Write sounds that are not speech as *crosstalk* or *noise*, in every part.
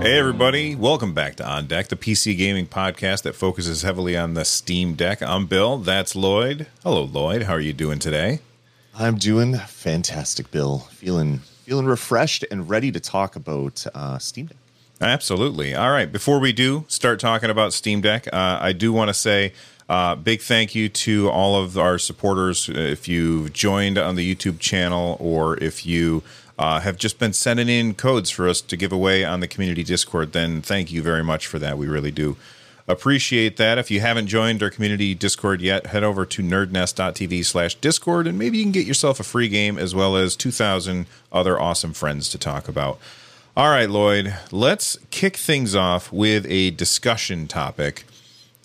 Hey, everybody. Welcome back to On Deck, the PC gaming podcast that focuses heavily on the Steam Deck. I'm Bill. That's Lloyd. Hello, Lloyd. How are you doing today? I'm doing fantastic, Bill. Feeling feeling refreshed and ready to talk about uh, Steam Deck. Absolutely. All right. Before we do start talking about Steam Deck, uh, I do want to say uh, big thank you to all of our supporters. If you've joined on the YouTube channel or if you uh, have just been sending in codes for us to give away on the community Discord, then thank you very much for that. We really do appreciate that. If you haven't joined our community Discord yet, head over to nerdnest.tv slash Discord and maybe you can get yourself a free game as well as 2,000 other awesome friends to talk about. All right, Lloyd, let's kick things off with a discussion topic.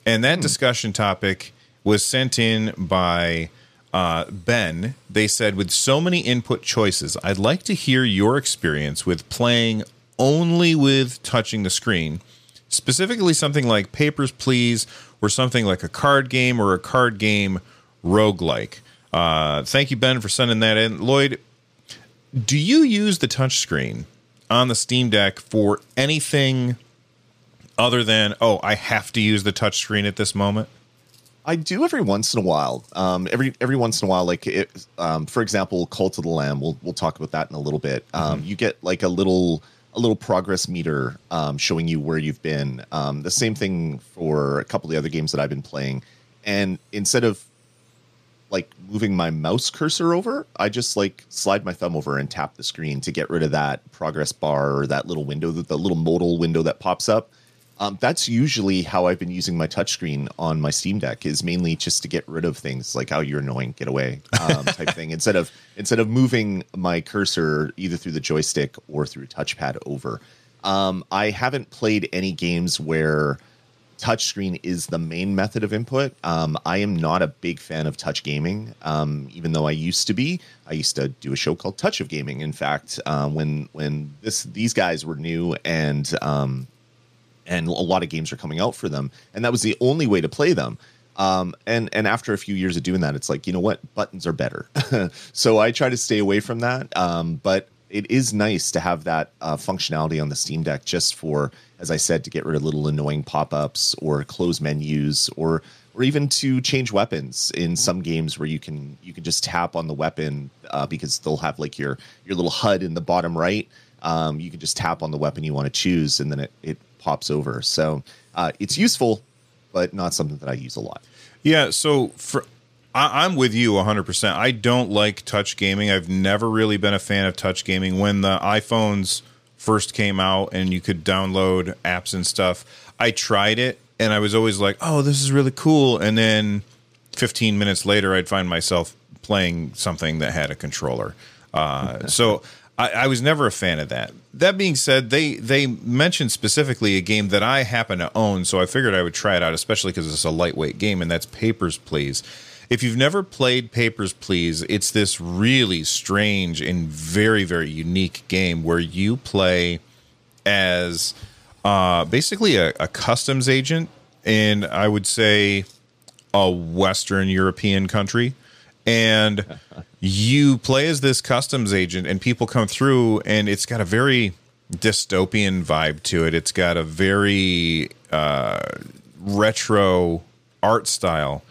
And that hmm. discussion topic was sent in by uh, Ben, they said, with so many input choices, I'd like to hear your experience with playing only with touching the screen, specifically something like Papers, Please, or something like a card game or a card game roguelike. Uh, thank you, Ben, for sending that in. Lloyd, do you use the touchscreen on the Steam Deck for anything other than, oh, I have to use the touchscreen at this moment? I do every once in a while. Um, every every once in a while, like it, um, for example, Cult of the Lamb. We'll we'll talk about that in a little bit. Um, mm-hmm. You get like a little a little progress meter um, showing you where you've been. Um, the same thing for a couple of the other games that I've been playing. And instead of like moving my mouse cursor over, I just like slide my thumb over and tap the screen to get rid of that progress bar or that little window, the little modal window that pops up. Um, that's usually how I've been using my touchscreen on my Steam Deck. Is mainly just to get rid of things like, "Oh, you're annoying, get away," um, *laughs* type thing. Instead of instead of moving my cursor either through the joystick or through touchpad over. Um, I haven't played any games where touchscreen is the main method of input. Um, I am not a big fan of touch gaming, um, even though I used to be. I used to do a show called Touch of Gaming. In fact, uh, when when this these guys were new and um, and a lot of games are coming out for them, and that was the only way to play them. Um, and and after a few years of doing that, it's like you know what, buttons are better. *laughs* so I try to stay away from that. Um, but it is nice to have that uh, functionality on the Steam Deck, just for, as I said, to get rid of little annoying pop-ups or close menus, or or even to change weapons in some games where you can you can just tap on the weapon uh, because they'll have like your your little HUD in the bottom right. Um, you can just tap on the weapon you want to choose, and then it, it pops over. So uh, it's useful, but not something that I use a lot. Yeah. So for I, am with you 100%. I don't like touch gaming. I've never really been a fan of touch gaming. When the iPhones first came out and you could download apps and stuff, I tried it and I was always like, oh, this is really cool. And then 15 minutes later, I'd find myself playing something that had a controller. Uh, *laughs* so I, I, was never a fan of that. That being said, they they mentioned specifically a game that I happen to own, so I figured I would try it out, especially because it's a lightweight game, and that's Papers Please. If you've never played Papers Please, it's this really strange and very very unique game where you play as uh, basically a, a customs agent in I would say a Western European country and you play as this customs agent and people come through and it's got a very dystopian vibe to it. It's got a very uh, retro art style.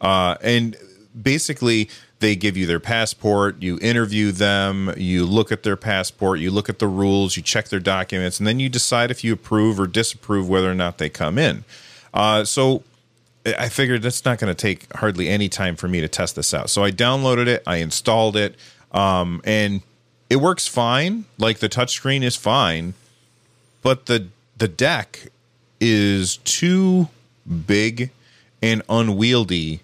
Uh, and basically they give you their passport you interview them you look at their passport you look at the rules you check their documents and then you decide if you approve or disapprove whether or not they come in. Uh, so I figured that's not going to take hardly any time for me to test this out. So I downloaded it, I installed it, um, and it works fine. Like the touchscreen is fine, but the the deck is too big and unwieldy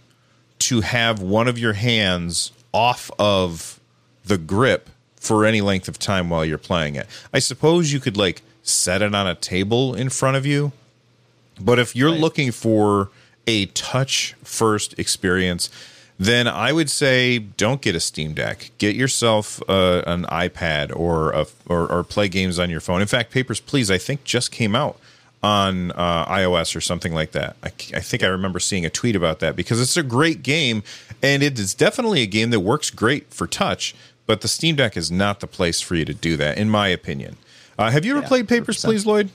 to have one of your hands off of the grip for any length of time while you're playing it. I suppose you could like set it on a table in front of you, but if you're Right. looking for a touch first experience, then I would say don't get a Steam Deck. Get yourself uh, an iPad or, a, or or play games on your phone. In fact, Papers Please I think just came out on uh, iOS or something like that. I, I think I remember seeing a tweet about that because it's a great game and it is definitely a game that works great for touch. But the Steam Deck is not the place for you to do that, in my opinion. Uh, have you ever Yeah, played Papers 100%. Please, Lloyd?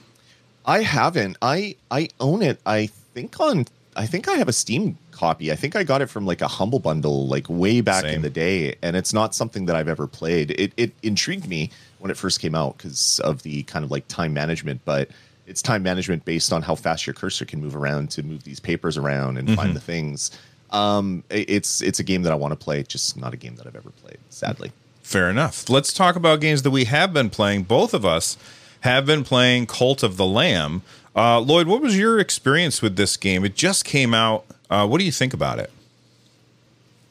I haven't. I I own it. I think on. I think I have a Steam copy. I think I got it from like a humble bundle, like way back Same. in the day, and it's not something that I've ever played. It it intrigued me when it first came out because of the kind of like time management, but it's time management based on how fast your cursor can move around to move these papers around and find the things. Um, it's it's a game that I want to play, just not a game that I've ever played. Sadly. Fair enough. Let's talk about games that we have been playing. Both of us have been playing Cult of the Lamb. Uh, Lloyd, what was your experience with this game? It just came out. Uh, what do you think about it?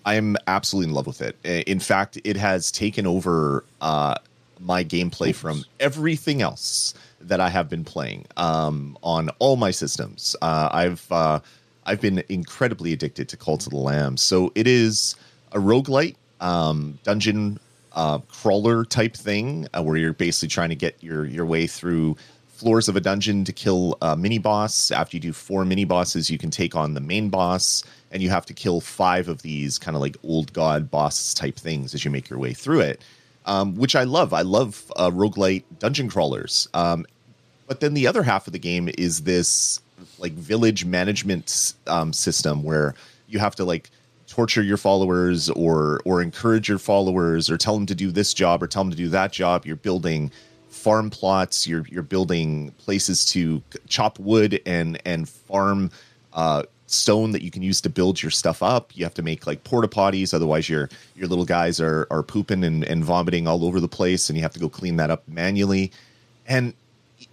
I am absolutely in love with it. In fact, it has taken over uh, my gameplay from everything else that I have been playing um, on all my systems. Uh, I've uh, I've been incredibly addicted to Cult of the Lamb. So it is a roguelite um, dungeon uh, crawler type thing uh, where you're basically trying to get your your way through floors of a dungeon to kill a mini boss. After you do four mini bosses, you can take on the main boss, and you have to kill five of these kind of like old god boss type things as you make your way through it. Um, which I love. I love uh, roguelite dungeon crawlers. Um, but then the other half of the game is this like village management um, system where you have to like torture your followers or or encourage your followers or tell them to do this job or tell them to do that job you're building farm plots you're you're building places to chop wood and and farm uh stone that you can use to build your stuff up. You have to make like porta potties otherwise your your little guys are are pooping and, and vomiting all over the place and you have to go clean that up manually. And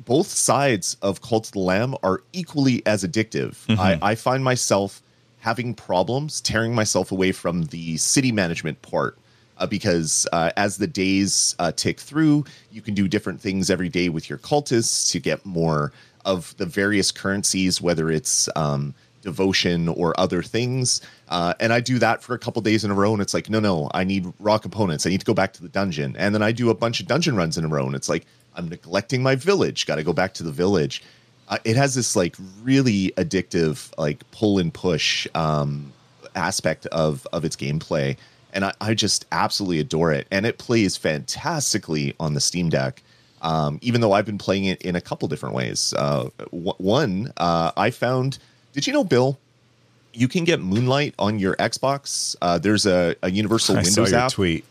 both sides of Cult of the Lamb are equally as addictive. I, I find myself having problems tearing myself away from the city management part uh, because uh, as the days uh, tick through, you can do different things every day with your cultists to get more of the various currencies, whether it's um, devotion or other things. Uh, and I do that for a couple days in a row, and it's like, no, no, I need raw components. I need to go back to the dungeon, and then I do a bunch of dungeon runs in a row, and it's like I'm neglecting my village. Got to go back to the village. Uh, it has this like really addictive like pull and push um, aspect of of its gameplay, and I, I just absolutely adore it. And it plays fantastically on the Steam Deck. Um, even though I've been playing it in a couple different ways. Uh, w- one, uh, I found. Did you know, Bill? You can get Moonlight on your Xbox. Uh, there's a, a Universal *laughs* I Windows app tweet.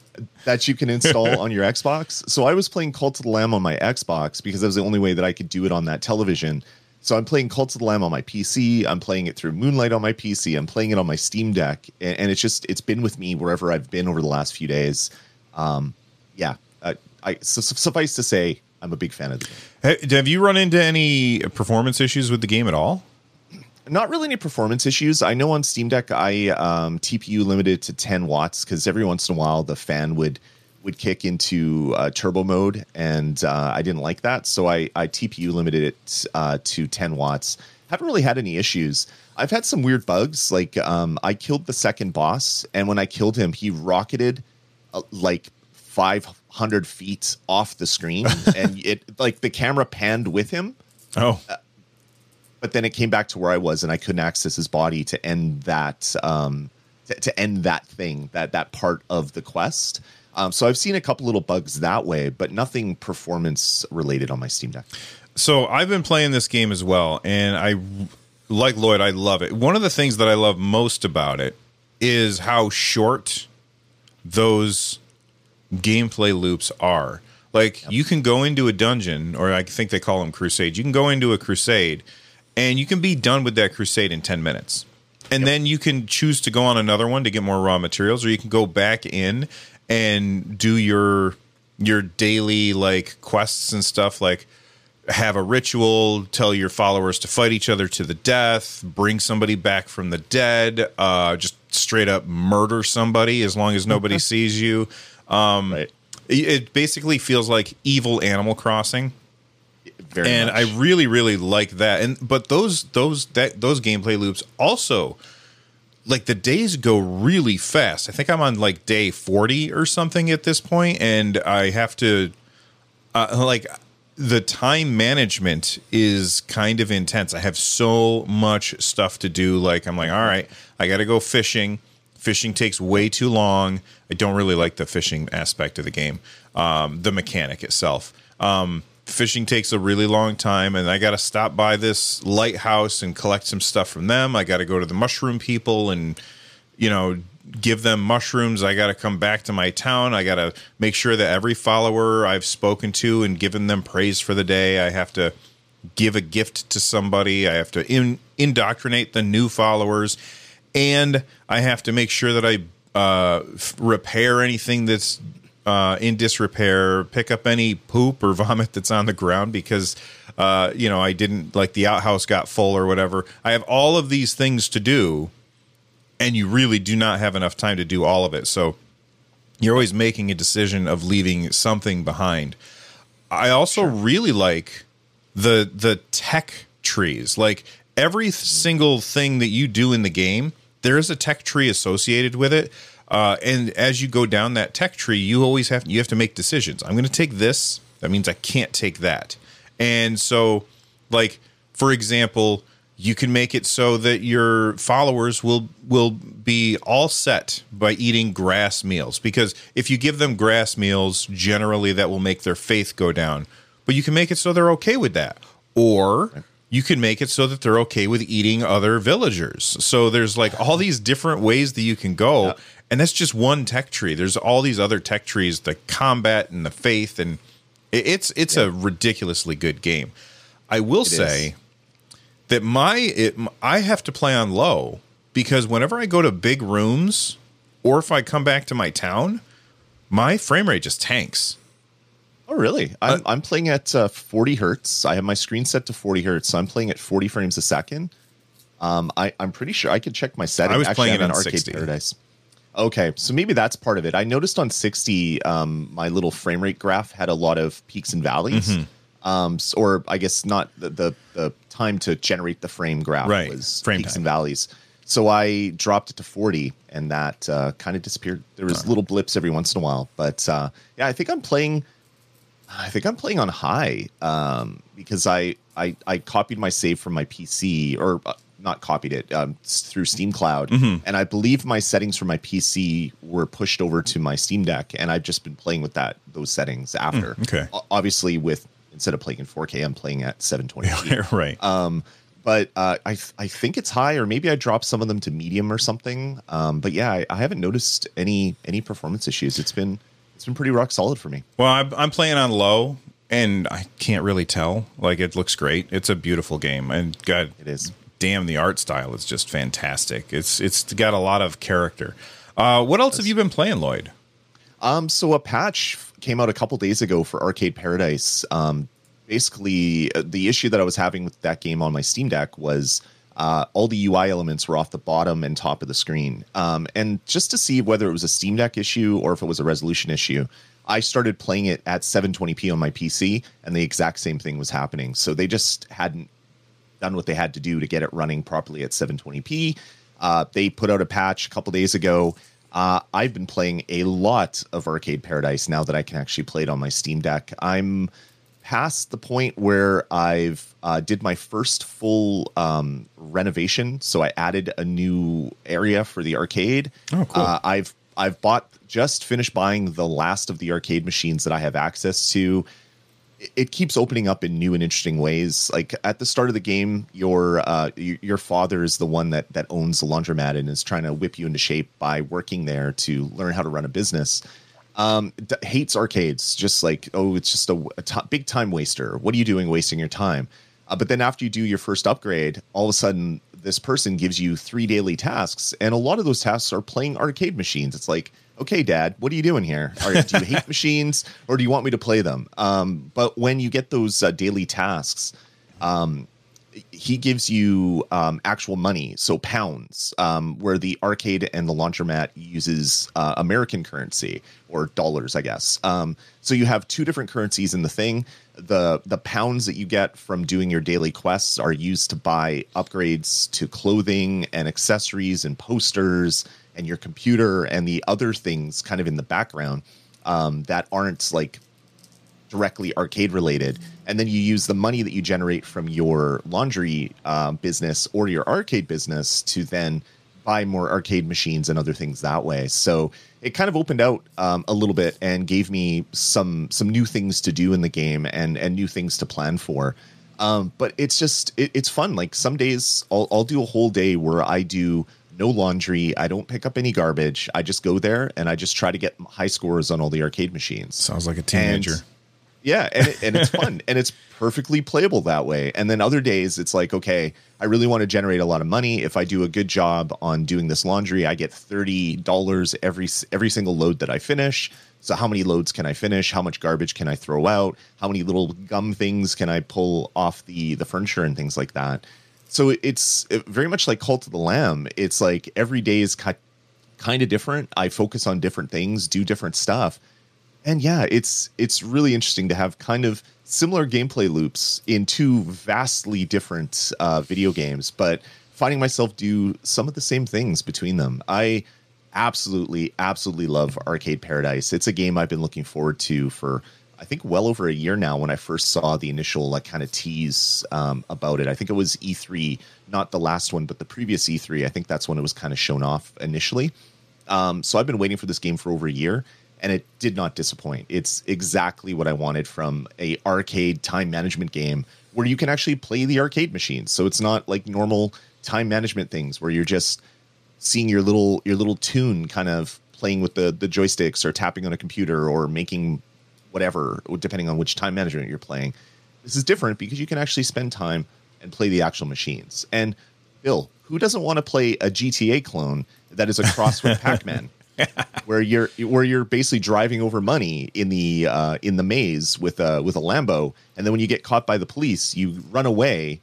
that you can install *laughs* on your Xbox. So I was playing Cult of the Lamb on my Xbox because that was the only way that I could do it on that television. So I'm playing Cult of the Lamb on my PC. I'm playing it through Moonlight on my PC. I'm playing it on my Steam Deck, and, and it's just it's been with me wherever I've been over the last few days. Um, yeah, uh, I su- suffice to say, I'm a big fan of the game. Have you run into any performance issues with the game at all? Not really any performance issues. I know on Steam Deck I um, TPU limited to 10 watts because every once in a while the fan would would kick into uh, turbo mode, and uh, I didn't like that, so I, I TPU limited it uh, to 10 watts. Haven't really had any issues. I've had some weird bugs. Like um, I killed the second boss, and when I killed him, he rocketed uh, like 500 feet off the screen, *laughs* and it like the camera panned with him Oh, but then it came back to where I was, and I couldn't access his body to end that um, to, to end that thing that that part of the quest. Um, so I've seen a couple little bugs that way, but nothing performance related on my Steam Deck. So I've been playing this game as well, and I like Lloyd. I love it. One of the things that I love most about it is how short those gameplay loops are. Like you can go into a dungeon, or I think they call them crusades. You can go into a crusade, and you can be done with that crusade in ten minutes, and then you can choose to go on another one to get more raw materials, or you can go back in and do your your daily like quests and stuff like have a ritual, tell your followers to fight each other to the death, bring somebody back from the dead, uh, just straight up murder somebody as long as nobody *laughs* sees you. Um, Right. It, basically feels like evil Animal Crossing. Very and much. I really really like that. And but those those that those gameplay loops also like the days go really fast. I think I'm on like day 40 or something at this point and I have to uh, like the time management is kind of intense. I have so much stuff to do like I'm like all right, I got to go fishing. Fishing takes way too long. I don't really like the fishing aspect of the game. Um, the mechanic itself. Um, fishing takes a really long time and i got to stop by this lighthouse and collect some stuff from them. I got to go to the mushroom people and you know give them mushrooms. I got to come back to my town. I got to make sure that every follower i've spoken to and given them praise for the day i have to give a gift to somebody. I have to in, indoctrinate the new followers. And i have to make sure that i uh, f- repair anything that's uh, in disrepair, pick up any poop or *laughs* vomit that's on the ground because, uh, you know, I didn't like the outhouse got full or whatever. I have all of these things to do, and you really do not have enough time to do all of it. So you're always making a decision of leaving something behind. I also really like the the tech trees. Like every single thing that you do in the game, there is a tech tree associated with it. Uh, and as you go down that tech tree, you always have you have to make decisions. I'm going to take this. That means I can't take that. And so, like for example, you can make it so that your followers will will be all set by eating grass meals because if you give them grass meals, generally that will make their faith go down. But you can make it so they're okay with that. Or you can make it so that they're okay with eating other villagers. So there's like all these different ways that you can go. And that's just one tech tree. There's all these other tech trees, the combat and the faith, and it- it's it's a ridiculously good game. I will say that my it, I have to play on low because whenever I go to big rooms or if I come back to my town, my frame rate just tanks. Oh, really? Uh, I'm, I'm playing at uh, 40 hertz. I have my screen set to 40 hertz, so I'm playing at 40 frames a second. Um, I, I'm pretty sure I could check my settings. I was playing it on Arcade 60. Paradise. Okay, so maybe that's part of it. I noticed on 60, um, my little frame rate graph had a lot of peaks and valleys. Mm-hmm. Um, or I guess not the, the the time to generate the frame graph Right, was frame peaks time. and valleys. So I dropped it to 40, and that uh, kind of disappeared. There was little blips every once in a while, but uh, yeah, I think I'm playing. I think I'm playing on high um, because I, I I copied my save from my PC or uh, not copied it um, through Steam Cloud, Mm-hmm. and I believe my settings for my PC were pushed over to my Steam Deck, and I've just been playing with that those settings after. Mm, okay. O- obviously, with instead of playing in 4K, I'm playing at 720p. *laughs* right. Um, but uh, I th- I think it's high, or maybe I dropped some of them to medium or something. Um, but yeah, I, I haven't noticed any any performance issues. It's been it's been pretty rock solid for me. Well, I'm, I'm playing on low, and I can't really tell. Like, it looks great. It's a beautiful game, and God, It is. Damn, the art style is just fantastic. It's it's got a lot of character. Uh, what else have you been playing, Lloyd? Um, so a patch came out a couple days ago for Arcade Paradise. Um, basically, uh, the issue that I was having with that game on my Steam Deck was uh, all the UI elements were off the bottom and top of the screen. Um, and just to see whether it was a Steam Deck issue or if it was a resolution issue, I started playing it at 720p on my PC, and the exact same thing was happening. So they just hadn't done what they had to do to get it running properly at 720p. Uh, they put out a patch a couple days ago. Uh, I've been playing a lot of Arcade Paradise now that I can actually play it on my Steam Deck. I'm past the point where I've uh, did my first full um, renovation. So I added a new area for the arcade. Oh, cool. Uh, I've I've bought just finished buying the last of the arcade machines that I have access to it- keeps opening up in new and interesting ways. Like at the start of the game, your uh, your father is the one that that owns the laundromat and is trying to whip you into shape by working there to learn how to run a business. Um, d- hates arcades, just like oh, it's just a, a big time waster. What are you doing, wasting your time? Uh, but then after you do your first upgrade, all of a sudden this person gives you three daily tasks, and a lot of those tasks are playing arcade machines. It's like, okay, Dad, what are you doing here? Are, do you hate *laughs* machines, or do you want me to play them? Um, but when you get those uh, daily tasks, um, he gives you um, actual money, so pounds, um, where the arcade and the laundromat uses uh, American currency or dollars, I guess. Um, so you have two different currencies in the thing. The the pounds that you get from doing your daily quests are used to buy upgrades to clothing and accessories and posters and your computer and the other things kind of in the background um, that aren't like directly arcade related. And then you use the money that you generate from your laundry uh, business or your arcade business to then buy more arcade machines and other things that way. So it kind of opened out um, a little bit and gave me some some new things to do in the game and and new things to plan for. Um, but it's just it, it's fun. Like some days I'll, I'll do a whole day where i do no laundry i don't pick up any garbage i just go there and i just try to get high scores on all the arcade machines Sounds like a teenager. and- yeah, and, it, and it's fun and it's perfectly playable that way. And then other days it's like, okay, I really want to generate a lot of money. If I do a good job on doing this laundry, I get thirty dollars every every single load that I finish. So how many loads can I finish? How much garbage can I throw out? How many little gum things can I pull off the the furniture and things like that? So it's very much like Cult of the Lamb. It's like every day is ki- kind of different. I focus on different things, do different stuff and yeah it's it's really interesting to have kind of similar gameplay loops in two vastly different uh, video games but finding myself do some of the same things between them i absolutely absolutely love arcade paradise it's a game i've been looking forward to for i think well over a year now when i first saw the initial like kind of tease um, about it i think it was e3 not the last one but the previous e3 i think that's when it was kind of shown off initially um, so I've been waiting for this game for over a year, and it did not disappoint. It's exactly what I wanted from a arcade time management game where you can actually play the arcade machines. So it's not like normal time management things where you're just seeing your little your little tune kind of playing with the the joysticks or tapping on a computer or making whatever depending on which time management you're playing. This is different because you can actually spend time and play the actual machines. And Bill, who doesn't want to play a GTA clone that is a cross with *laughs* Pac-Man? where you're where you're basically driving over money in the uh, in the maze with a with a Lambo, and then when you get caught by the police, you run away,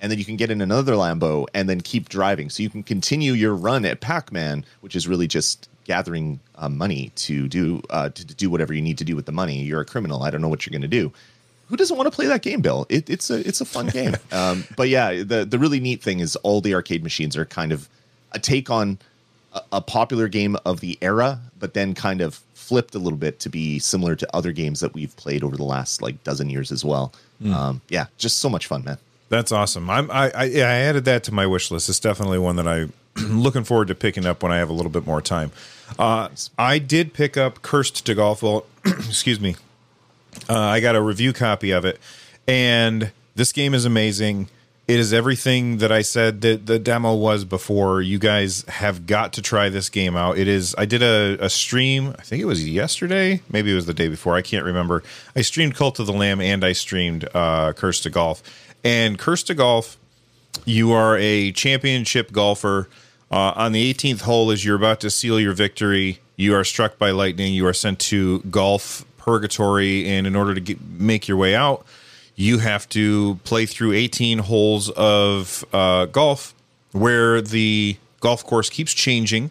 and then you can get in another Lambo and then keep driving. So you can continue your run at Pac-Man, which is really just gathering uh, money to do uh, to, to do whatever you need to do with the money. You're a criminal. I don't know what you're going to do. Who doesn't want to play that game, Bill? It, it's a it's a fun *laughs* game. Um, but yeah, the the really neat thing is all the arcade machines are kind of a take on a, a popular game of the era, but then kind of flipped a little bit to be similar to other games that we've played over the last like dozen years as well. Um, yeah, just so much fun, man. That's awesome. I'm I, I yeah, I added that to my wish list. It's definitely one that I'm *clears throat* looking forward to picking up when I have a little bit more time. Uh, I did pick up Cursed to Golf. Well, *clears throat* excuse me. Uh, I got a review copy of it, and this game is amazing. It is everything that I said that the demo was before. You guys have got to try this game out. It is. I did a, a stream. I think it was yesterday. Maybe it was the day before. I can't remember. I streamed Cult of the Lamb and I streamed uh, Cursed to Golf. And Cursed to Golf, you are a championship golfer. Uh, on the 18th hole, as you're about to seal your victory, you are struck by lightning. You are sent to golf purgatory, and in order to get, make your way out, you have to play through 18 holes of uh, golf where the golf course keeps changing.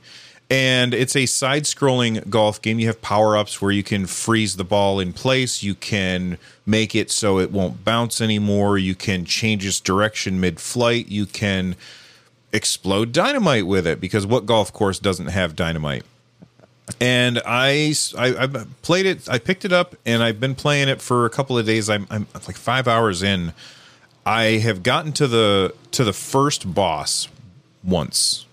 And it's a side scrolling golf game. You have power ups where you can freeze the ball in place. You can make it so it won't bounce anymore. You can change its direction mid flight. You can explode dynamite with it because what golf course doesn't have dynamite? and I, I I played it. I picked it up, and I've been playing it for a couple of days. I'm, I'm like five hours in. I have gotten to the to the first boss once,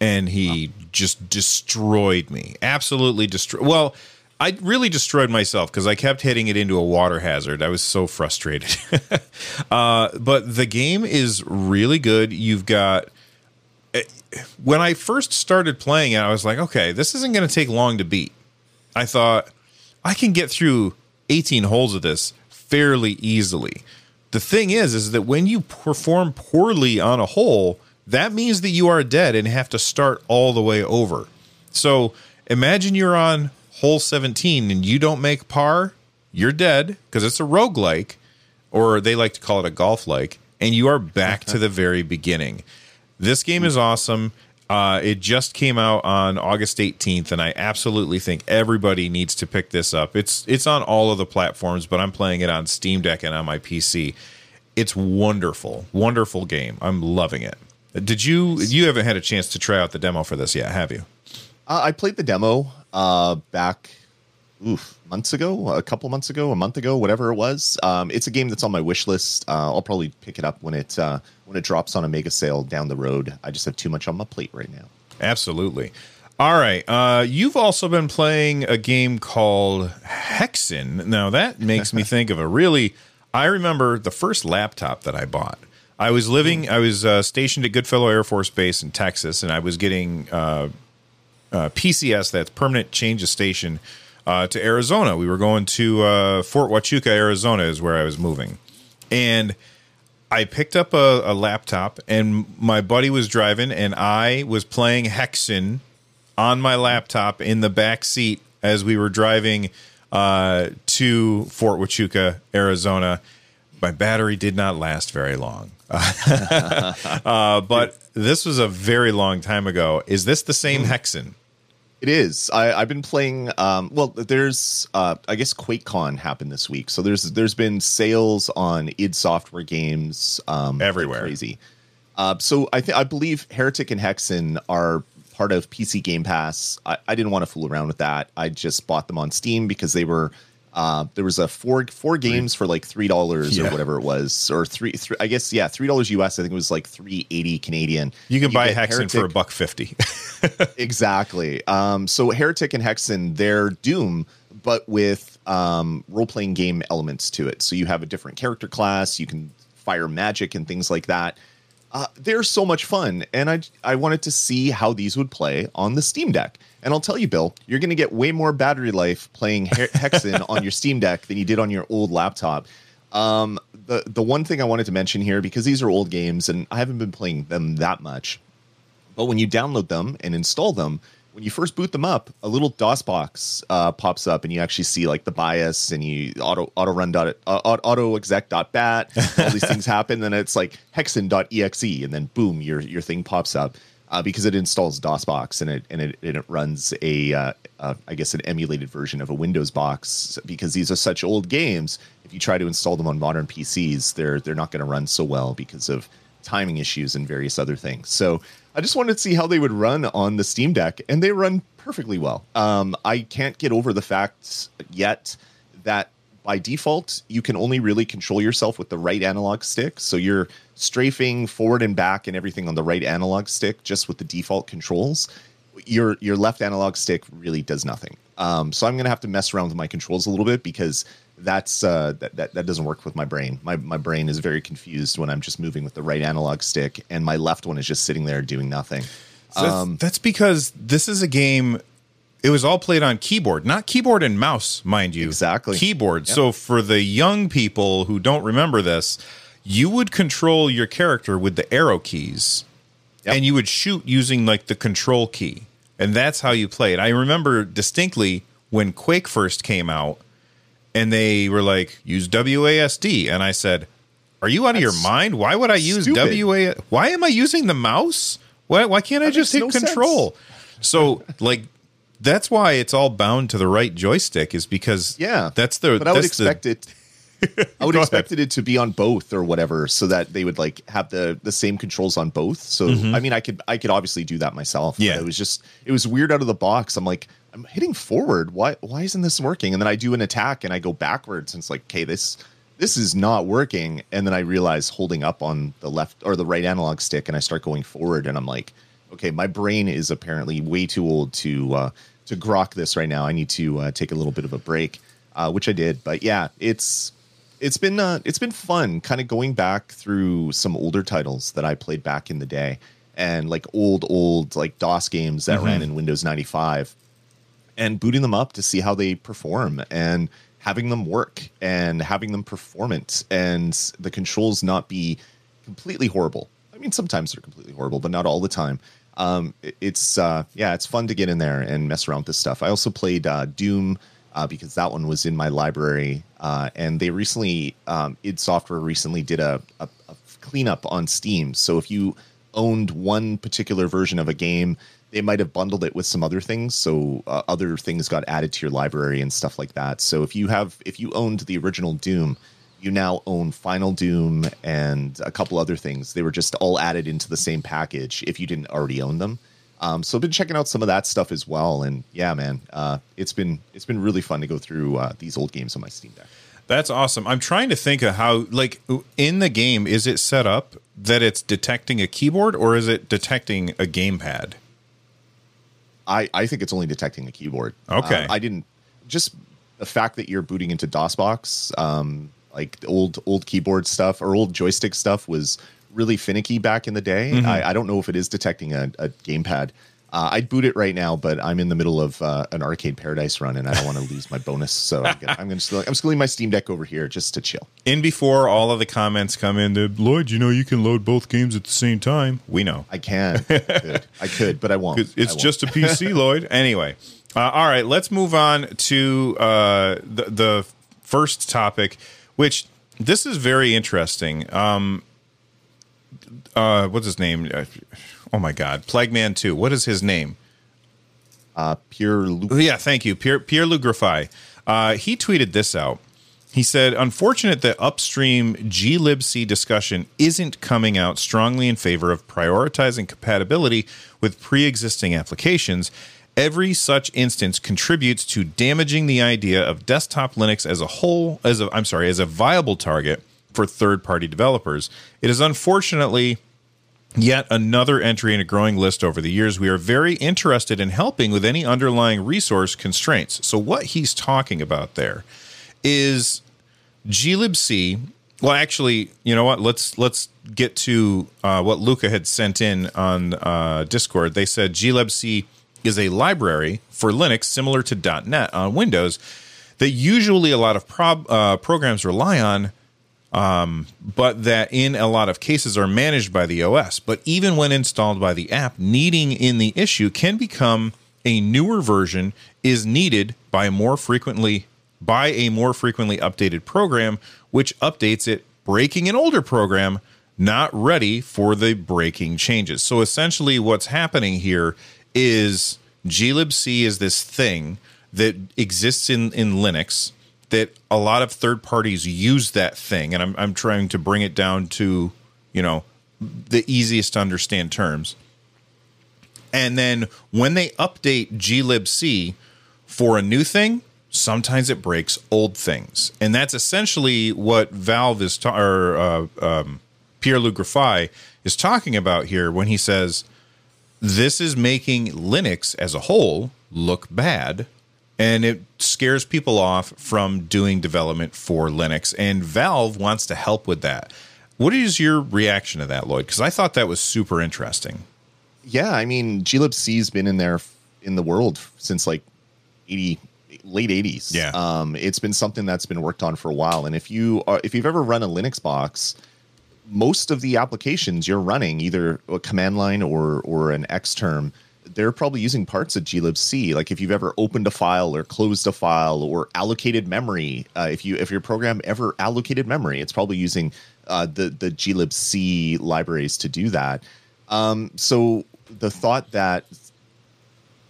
and he just destroyed me. Absolutely destroyed. Well, I really destroyed myself because I kept hitting it into a water hazard. I was so frustrated. *laughs* uh, but the game is really good. You've got when I first started playing it, I was like, okay, this isn't going to take long to beat. I thought I can get through 18 holes of this fairly easily. The thing is, is that when you perform poorly on a hole, that means that you are dead and have to start all the way over. So imagine you're on hole 17 and you don't make par, you're dead because it's a roguelike, or they like to call it a golf like. and you are back to the *laughs* very beginning. This game is awesome. Uh, it just came out on August 18th, and I absolutely think everybody needs to pick this up. It's it's on all of the platforms, but I'm playing it on Steam Deck and on my PC. It's wonderful, wonderful game. I'm loving it. Did you you haven't had a chance to try out the demo for this yet, have you? Uh, I played the demo uh, back oof, months ago, a couple months ago, a month ago, whatever it was. Um, it's a game that's on my wish list. Uh, I'll probably pick it up when it uh, when it drops on a mega sale down the road. I just have too much on my plate right now. Absolutely. All right. Uh, you've also been playing a game called Hexen. Now that makes me *laughs* think of a really. I remember the first laptop that I bought. I was living. I was uh, stationed at Goodfellow Air Force Base in Texas, and I was getting uh, PCS, that's permanent change of station, uh, to Arizona. We were going to uh, Fort Huachuca, Arizona, is where I was moving, and I picked up a, a, laptop, and my buddy was driving, and I was playing Hexen on my laptop in the back seat as we were driving uh, to Fort Huachuca, Arizona. My battery did not last very long. *laughs* uh, but this was a very long time ago. Is this the same Hexen? It is. I, have been playing. Um, well, there's. Uh, I guess QuakeCon happened this week, so there's there's been sales on id Software games um, everywhere. Crazy. Uh, so I think I believe Heretic and Hexen are part of PC Game Pass. I, I didn't want to fool around with that. I just bought them on Steam because they were uh, there was a four four games for like three dollars yeah. or whatever it was, or three, three I guess yeah, three dollars US. I think it was like three eighty Canadian. You can you buy Hexen Heretic. for a buck fifty. *laughs* exactly. Um, so Heretic and Hexen, they're Doom, but with um, role playing game elements to it. So you have a different character class. You can fire magic and things like that. Uh, they're so much fun, and I I wanted to see how these would play on the Steam Deck. And I'll tell you, Bill, you're going to get way more battery life playing *laughs* Hexen on your Steam Deck than you did on your old laptop. Um, the the one thing I wanted to mention here because these are old games and I haven't been playing them that much, but when you download them and install them, when you first boot them up, a little DOS box uh, pops up, and you actually see like the BIOS, and you auto auto run dot uh, auto exec dot bat. All these things *laughs* happen, then it's like hexen.exe, and then boom, your your thing pops up uh, because it installs DOSBox and it and it, and it runs a uh, uh, I guess an emulated version of a Windows box. Because these are such old games, if you try to install them on modern PCs, they're they're not going to run so well because of timing issues and various other things. So I just wanted to see how they would run on the Steam Deck, and they run perfectly well. Um, I can't get over the fact yet that by default, you can only really control yourself with the right analog stick. So you're strafing forward and back and everything on the right analog stick just with the default controls. Your your left analog stick really does nothing. Um, so I'm gonna have to mess around with my controls a little bit because that's uh, that, that that doesn't work with my brain. My my brain is very confused when I'm just moving with the right analog stick, and my left one is just sitting there doing nothing. So um, that's, that's because this is a game it was all played on keyboard, not keyboard and mouse, mind you. Exactly. Keyboard. Yep. So for the young people who don't remember this, you would control your character with the arrow keys yep. and you would shoot using like the control key. And that's how you played. I remember distinctly when Quake first came out and they were like, use WASD. And I said, Are you out of your mind? Why would I use stupid. WA? Why am I using the mouse? Why, why can't that I just hit no control? Sense. So, like, that's why it's all bound to the right joystick is because yeah that's the but i would expect the, it *laughs* i would expect it to be on both or whatever so that they would like have the the same controls on both. So mm-hmm. i mean i could i could obviously do that myself yeah. it was just it was weird out of the box. I'm like i'm hitting forward. Why why isn't this working? And then i do an attack and i go backwards and it's like okay this this is not working. And then i realize holding up on the left or the right analog stick and i start going forward and i'm like okay my brain is apparently way too old to uh to grok this right now. I need to uh, take a little bit of a break, uh, which I did. But yeah, it's it's been uh, it's been fun, kind of going back through some older titles that I played back in the day, and like old old like DOS games that mm-hmm. ran in Windows ninety five, and booting them up to see how they perform and having them work and having them performant and the controls not be completely horrible. I mean, sometimes they're completely horrible, but not all the time um, it's uh, yeah, it's fun to get in there and mess around with this stuff. I also played uh, Doom uh, because that one was in my library, uh, and they recently um, id Software recently did a, a, a cleanup on Steam. So if you owned one particular version of a game, they might have bundled it with some other things so uh, other things got added to your library and stuff like that so if you have if you owned the original doom you now own final doom and a couple other things they were just all added into the same package if you didn't already own them um, so i've been checking out some of that stuff as well and yeah man uh, it's been it's been really fun to go through uh, these old games on my steam deck That's awesome. I'm trying to think of how, like, in the game, is it set up that it's detecting a keyboard or is it detecting a gamepad? I, I think it's only detecting the keyboard. Okay. Um, I didn't just the fact that you're booting into DOSBox, um, like old old keyboard stuff or old joystick stuff was really finicky back in the day. Mm-hmm. I, I don't know if it is detecting a, a gamepad. Uh, I'd boot it right now, but I'm in the middle of uh, an arcade paradise run, and I don't want to lose my bonus. So I'm gonna, I'm gonna still, I'm still leave my Steam Deck over here just to chill. In before all of the comments come in, that Lloyd, you know, you can load both games at the same time. We know. I can, I could, I could, but I won't. It's, it's I won't. just a PC, *laughs* Lloyd. Anyway, uh, all right, let's move on to uh, the, the first topic, which this is very interesting. Um, uh, what's his name? Uh, Oh my God, Plague Man Two. What is his name? uh, pure. Loop. Oh, Yeah, thank you, Pierre Pierre. Uh, he tweeted this out. He said, "Unfortunate that upstream glibc discussion isn't coming out strongly in favor of prioritizing compatibility with pre-existing applications. Every such instance contributes to damaging the idea of desktop Linux as a whole. As a, I'm sorry, as a viable target for third-party developers. It is unfortunately." Yet another entry in a growing list over the years. We are very interested in helping with any underlying resource constraints. So, what he's talking about there is glibc. Well, actually, you know what? Let's let's get to uh, what Luca had sent in on uh, Discord. They said glibc is a library for Linux similar to .NET on Windows that usually a lot of prob- uh, programs rely on but that in a lot of cases are managed by the OS. But even when installed by the app, needing in the issue can become a newer version is needed by more frequently by a more frequently updated program, which updates it, breaking an older program not ready for the breaking changes. So essentially, what's happening here is glibc is this thing that exists in in Linux that a lot of third parties use that thing, and I'm I'm trying to bring it down to you know the easiest to understand terms. And then when they update glibc for a new thing, sometimes it breaks old things, and that's essentially what Valve is ta- or uh, um, Pierre-Loup Griffais is talking about here when he says this is making Linux as a whole look bad and it scares people off from doing development for Linux. And Valve wants to help with that. What is your reaction to that, Lloyd? Because I thought that was super interesting. Yeah, I mean, glibc's been in there in the world since like 80 late 80s. Yeah. Um it's been something that's been worked on for a while and if you are if you've ever run a Linux box, most of the applications you're running either a command line or or an Xterm, they're probably using parts of glibc. Like if you've ever opened a file or closed a file or allocated memory, uh, if you if your program ever allocated memory, it's probably using uh, the the glibc libraries to do that. Um, so the thought that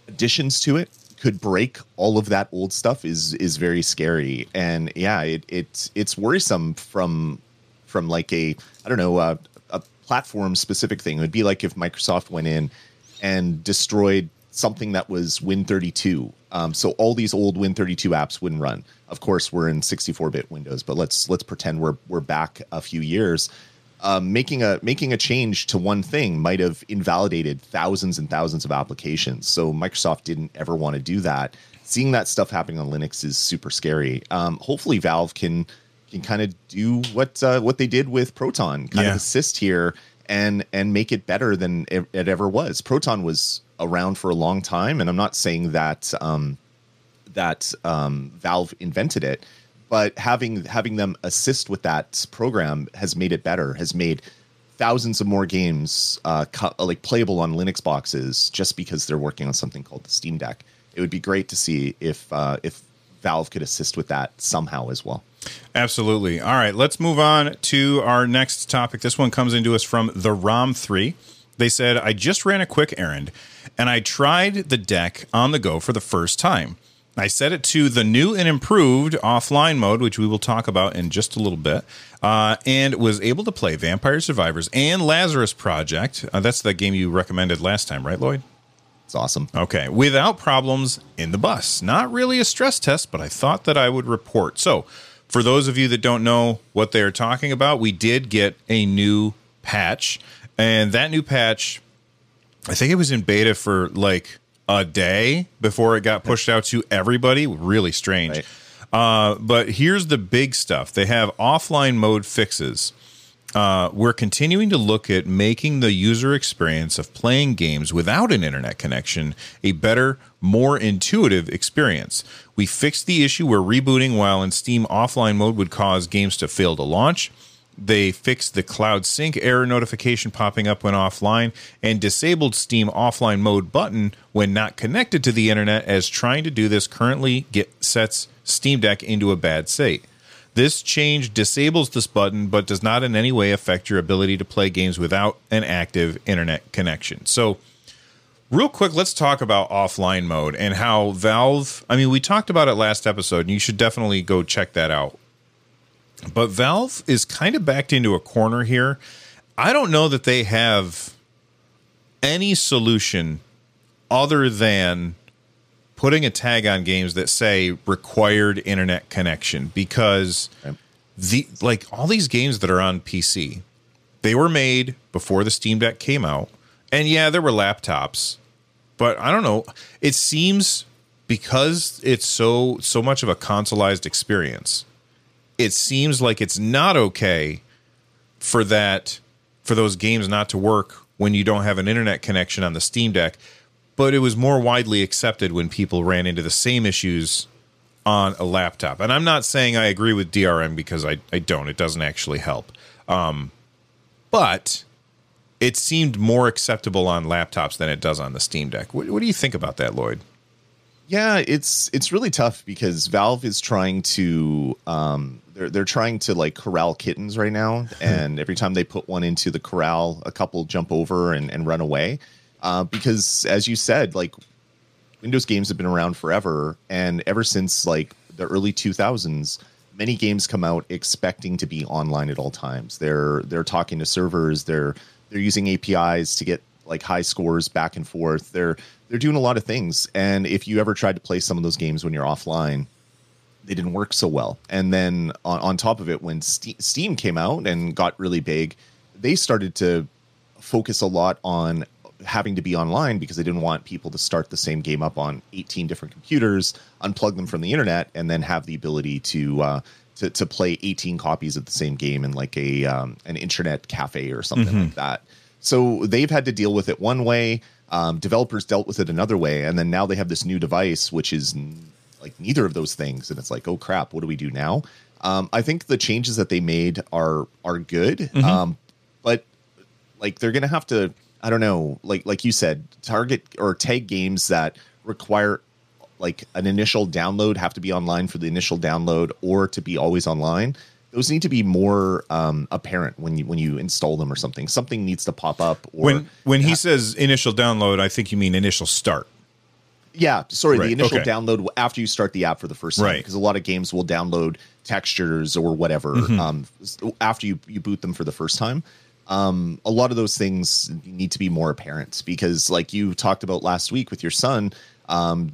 additions to it could break all of that old stuff is is very scary and yeah it, it it's worrisome from from like a i don't know a, a platform specific thing it would be like if microsoft went in and destroyed something that was win32 um, so all these old win32 apps wouldn't run of course we're in 64-bit windows but let's let's pretend we're we're back a few years um, making a making a change to one thing might have invalidated thousands and thousands of applications. So Microsoft didn't ever want to do that. Seeing that stuff happening on Linux is super scary. Um, hopefully, Valve can can kind of do what uh, what they did with Proton, kind Yeah. of assist here and and make it better than it, it ever was. Proton was around for a long time, and I'm not saying that um, that um, Valve invented it, but having having them assist with that program has made it better. Has made thousands of more games uh, co- like playable on Linux boxes just because they're working on something called the Steam Deck. It would be great to see if uh, if Valve could assist with that somehow as well. Absolutely. All right, let's move on to our next topic. This one comes into us from the ROM 3. They said, I just ran a quick errand and I tried the deck on the go for the first time. I set it to the new and improved offline mode, which we will talk about in just a little bit, uh, and was able to play Vampire Survivors and Lazarus Project. Uh, that's the game you recommended last time, right, Lloyd? It's awesome. Okay, without problems in the bus. Not really a stress test, but I thought that I would report. So, for those of you that don't know what they are talking about, we did get a new patch, and that new patch, I think it was in beta for like a day before it got pushed out to everybody. Really strange. Right. Uh, but here's the big stuff they have offline mode fixes. Uh, we're continuing to look at making the user experience of playing games without an internet connection a better, more intuitive experience. We fixed the issue where rebooting while in Steam offline mode would cause games to fail to launch. They fixed the cloud sync error notification popping up when offline and disabled Steam offline mode button when not connected to the internet, as trying to do this currently get, sets Steam Deck into a bad state. This change disables this button, but does not in any way affect your ability to play games without an active internet connection. So, real quick, let's talk about offline mode and how Valve. I mean, we talked about it last episode, and you should definitely go check that out. But Valve is kind of backed into a corner here. I don't know that they have any solution other than putting a tag on games that say required internet connection because Right. the like all these games that are on PC, they were made before the Steam Deck came out. And yeah, there were laptops, but I don't know. It seems because it's so so much of a consoleized experience, it seems like it's not okay for that for those games not to work when you don't have an internet connection on the Steam Deck. But it was more widely accepted when people ran into the same issues on a laptop. And I'm not saying I agree with DRM because I, I don't. It doesn't actually help. Um, but it seemed more acceptable on laptops than it does on the Steam Deck. What, what do you think about that, Lloyd? Yeah, it's it's really tough because Valve is trying to um they're they're trying to like corral kittens right now *laughs* and every time they put one into the corral a couple jump over and, and run away. Uh, because as you said, like Windows games have been around forever and ever since like the early 2000s many games come out expecting to be online at all times. They're they're talking to servers, they're they're using APIs to get like high scores back and forth. They're they're doing a lot of things and if you ever tried to play some of those games when you're offline, they didn't work so well. And then on, on top of it, when Ste- Steam came out and got really big, they started to focus a lot on having to be online because they didn't want people to start the same game up on 18 different computers, unplug them from the internet, and then have the ability to uh, to, to play 18 copies of the same game in like a um, an internet cafe or something like that. So they've had to deal with it one way. Um, developers dealt with it another way, and then now they have this new device, which is like neither of those things and it's like oh crap what do we do now um, i think the changes that they made are are good um, but like they're gonna have to i don't know like like you said target or tag games that require like an initial download have to be online for the initial download or to be always online those need to be more um, apparent when you when you install them or something something needs to pop up or When when he says initial download, I think you mean initial start. Yeah, sorry, Right, the initial okay. download after you start the app for the first time, Right. because a lot of games will download textures or whatever Mm-hmm. um, after you, you boot them for the first time. Um, a lot of those things need to be more apparent because, like you talked about last week with your son, um,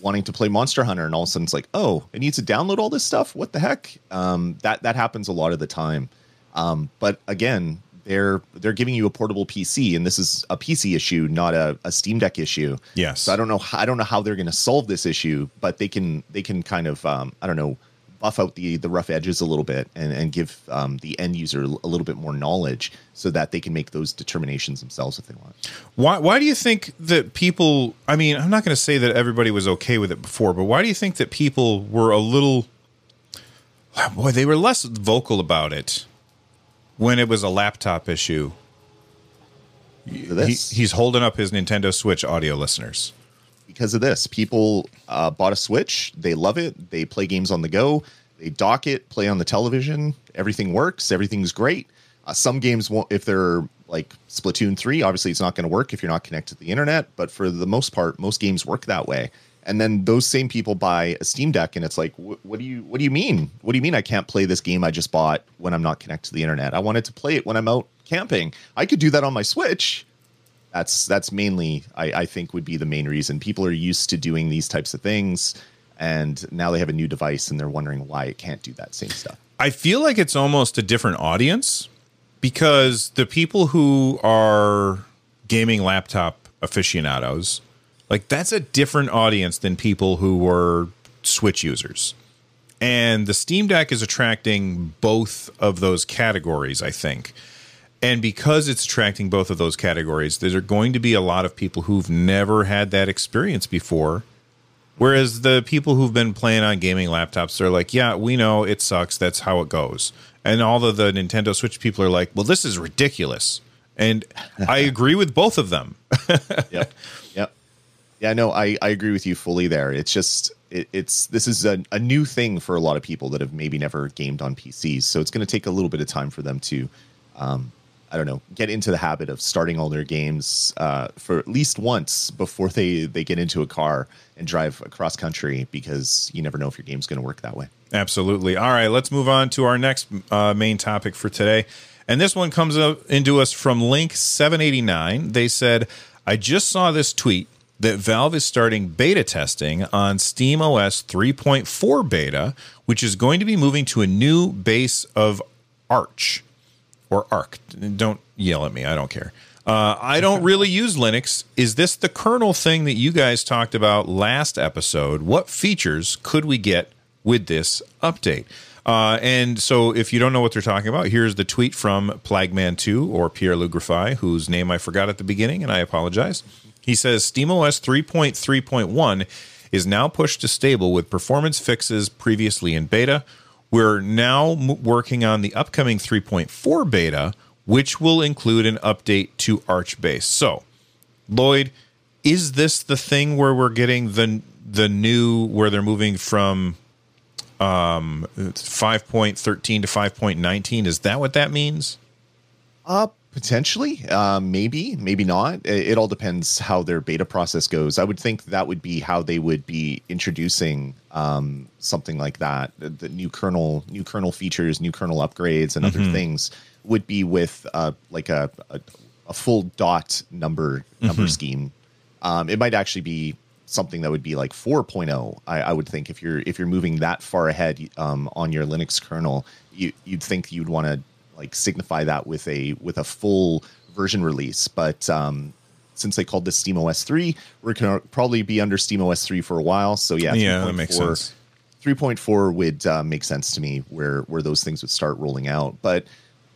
wanting to play Monster Hunter, and all of a sudden it's like, oh, it needs to download all this stuff. What the heck? Um, that that happens a lot of the time. Um, but again, they're they're giving you a portable PC, and this is a PC issue, not a, a Steam Deck issue. Yes. So I don't know. how- I don't know how they're going to solve this issue, but they can they can kind of um, I don't know buff out the the rough edges a little bit and and give um, the end user a little bit more knowledge so that they can make those determinations themselves if they want. Why why do you think that people I mean, I'm not going to say that everybody was okay with it before, but why do you think that people were a little *sighs* boy, they were less vocal about it when it was a laptop issue? He, he's holding up his Nintendo Switch audio listeners. Because of this. People uh, bought a Switch, they love it, they play games on the go, they dock it, play on the television, everything works, everything's great. Uh, some games won't, if they're like Splatoon 3, obviously it's not going to work if you're not connected to the internet, but for the most part, most games work that way. And then those same people buy a Steam Deck, and it's like, what do you what do you mean? What do you mean I can't play this game I just bought when I'm not connected to the internet? I wanted to play it when I'm out camping. I could do that on my Switch. That's that's mainly I, I think would be the main reason. People are used to doing these types of things, and now they have a new device and they're wondering why it can't do that same stuff. I feel like it's almost a different audience because the people who are gaming laptop aficionados, like that's a different audience than people who were Switch users. And the Steam Deck is attracting both of those categories, I think. And because it's attracting both of those categories, there are going to be a lot of people who've never had that experience before. Whereas the people who've been playing on gaming laptops, they're like, yeah, we know it sucks. That's how it goes. And all of the Nintendo Switch people are like, well, this is ridiculous. And *laughs* I agree with both of them. *laughs* yep. Yep. Yeah, no, I, I agree with you fully there. It's just, it, it's, this is a, a new thing for a lot of people that have maybe never gamed on PCs. So it's going to take a little bit of time for them to, um, I don't know, get into the habit of starting all their games uh, for at least once before they they get into a car and drive across country because you never know if your game's going to work that way. Absolutely. All right, let's move on to our next uh, main topic for today, and this one comes up into us from Link seven eighty nine. They said, "I just saw this tweet." That Valve is starting beta testing on Steam OS 3.4 beta, which is going to be moving to a new base of Arch or Arc. Don't yell at me. I don't care. Uh, I don't really use Linux. Is this the kernel thing that you guys talked about last episode? What features could we get with this update? Uh, and so, if you don't know what they're talking about, here's the tweet from Plagman2 or Pierre-Loup whose name I forgot at the beginning, and I apologize. He says SteamOS 3.3.1 is now pushed to stable with performance fixes previously in beta. We're now working on the upcoming 3.4 beta, which will include an update to Archbase. So, Lloyd, is this the thing where we're getting the the new where they're moving from um 5.13 to 5.19 is that what that means uh potentially uh, maybe maybe not. It, it, all depends how their beta process goes. I would think that would be how they would be introducing um, something like that. The, the, new kernel new kernel features new kernel upgrades and mm-hmm. other things would be with uh, like a, a, a full dot number number mm-hmm. scheme. Um, it might actually be something that would be like 4.0 I, I, would think if you're if you're moving that far ahead um, on your linux kernel you, you'd think you'd want to like signify that with a with a full version release but um, since they called this steamOS 3 we're going to probably be under steamOS 3 for a while so yeah yeah that makes sense 3.4 would uh, make sense to me where where those things would start rolling out but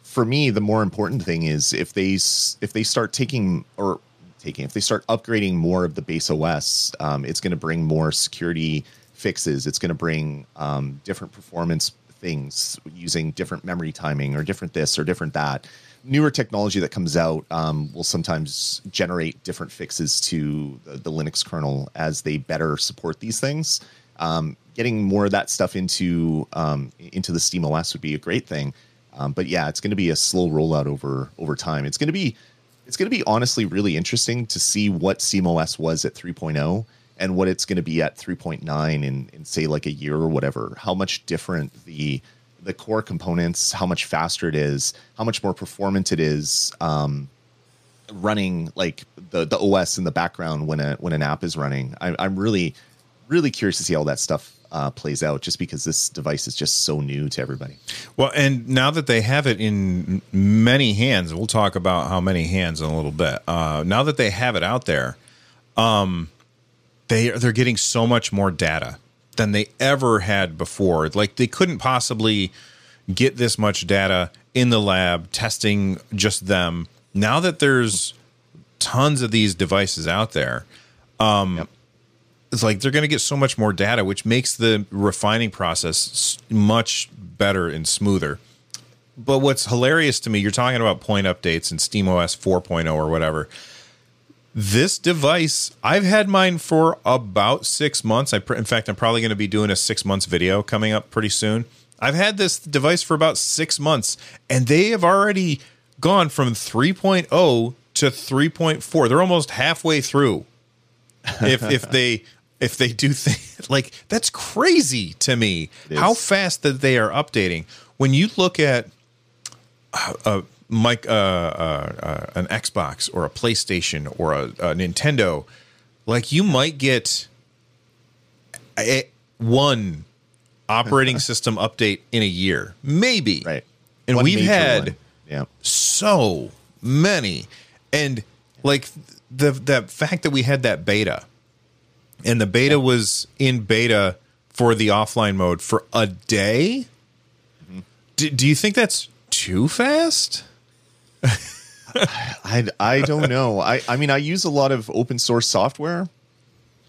for me the more important thing is if they if they start taking or taking. If they start upgrading more of the base OS, um, it's going to bring more security fixes. It's going to bring um, different performance things using different memory timing or different this or different that. Newer technology that comes out um, will sometimes generate different fixes to the, the, Linux kernel as they better support these things. Um, getting more of that stuff into um, into the Steam OS would be a great thing. Um, but yeah, it's going to be a slow rollout over over time. It's going to be it's going to be honestly really interesting to see what SteamOS was at 3.0 and what it's going to be at 3.9 in, in say like a year or whatever. How much different the the core components, how much faster it is, how much more performant it is, um, running like the the OS in the background when a when an app is running. I, I'm really really curious to see all that stuff uh, plays out just because this device is just so new to everybody. Well, and now that they have it in many hands, we'll talk about how many hands in a little bit. Uh, now that they have it out there, um, they they're getting so much more data than they ever had before. Like they couldn't possibly get this much data in the lab testing just them. Now that there's tons of these devices out there, um, yep it's like they're going to get so much more data, which makes the refining process much better and smoother. But what's hilarious to me, you're talking about point updates and SteamOS 4.0 or whatever. This device, I've had mine for about six months. I, pr- in fact, I'm probably going to be doing a six months video coming up pretty soon. I've had this device for about six months, and they have already gone from 3.0 to 3.4. They're almost halfway through. *laughs* If if they if they do things *laughs* like that's crazy to me how fast that they are updating. When you look at uh, uh, Mike, uh, uh, uh, an Xbox or a PlayStation or a, a Nintendo, like you might get a, one operating *laughs* system update in a year, maybe. Right. And One we've had yeah. so many, and like the the fact that we had that beta, and the beta was in beta for the offline mode for a day. Do, do you think that's too fast? I, I don't know. I, I mean, I use a lot of open source software,